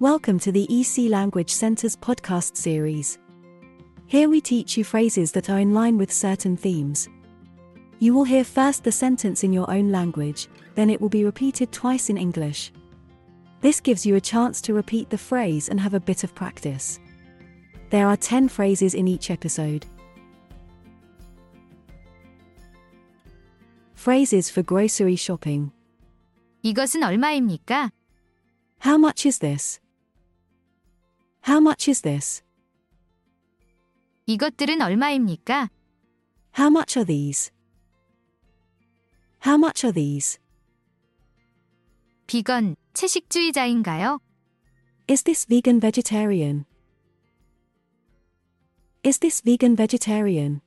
Welcome to the EC Language Center's podcast series. Here we teach you phrases that are in line with certain themes. You will hear first the sentence in your own language, then it will be repeated twice in English. This gives you a chance to repeat the phrase and have a bit of practice. There are 10 phrases in each episode. Phrases for grocery shopping. 이것은 얼마입니까? How much is this? How much is this? 이것들은 얼마입니까? How much are these? How much are these? 비건, 채식주의자인가요? Is this vegan vegetarian? Is this vegan vegetarian?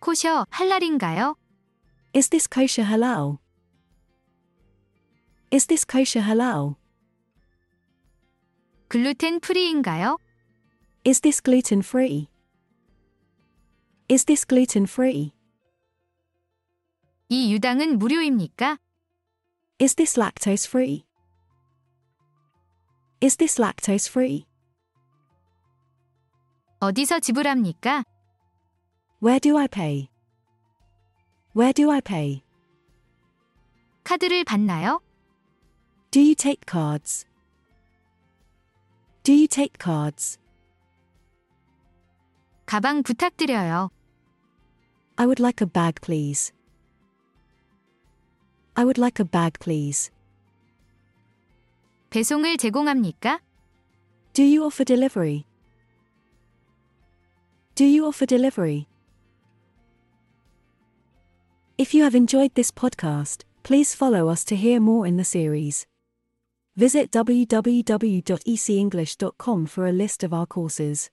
코셔, 할랄인가요? Is this kosher halal? Is this kosher halal? 글루텐 프리인가요? Is this gluten free? Is this gluten free? 이 유당은 무료입니까? Is this lactose free? Is this lactose free? 어디서 지불합니까? Where do I pay? Where do I pay? 카드를 받나요? Do you take cards? Do you take cards? 가방 부탁드려요. I would like a bag, please. I would like a bag, please. 배송을 제공합니까? Do you offer delivery? Do you offer delivery? If you have enjoyed this podcast, please follow us to hear more in the series. Visit www.ecenglish.com for a list of our courses.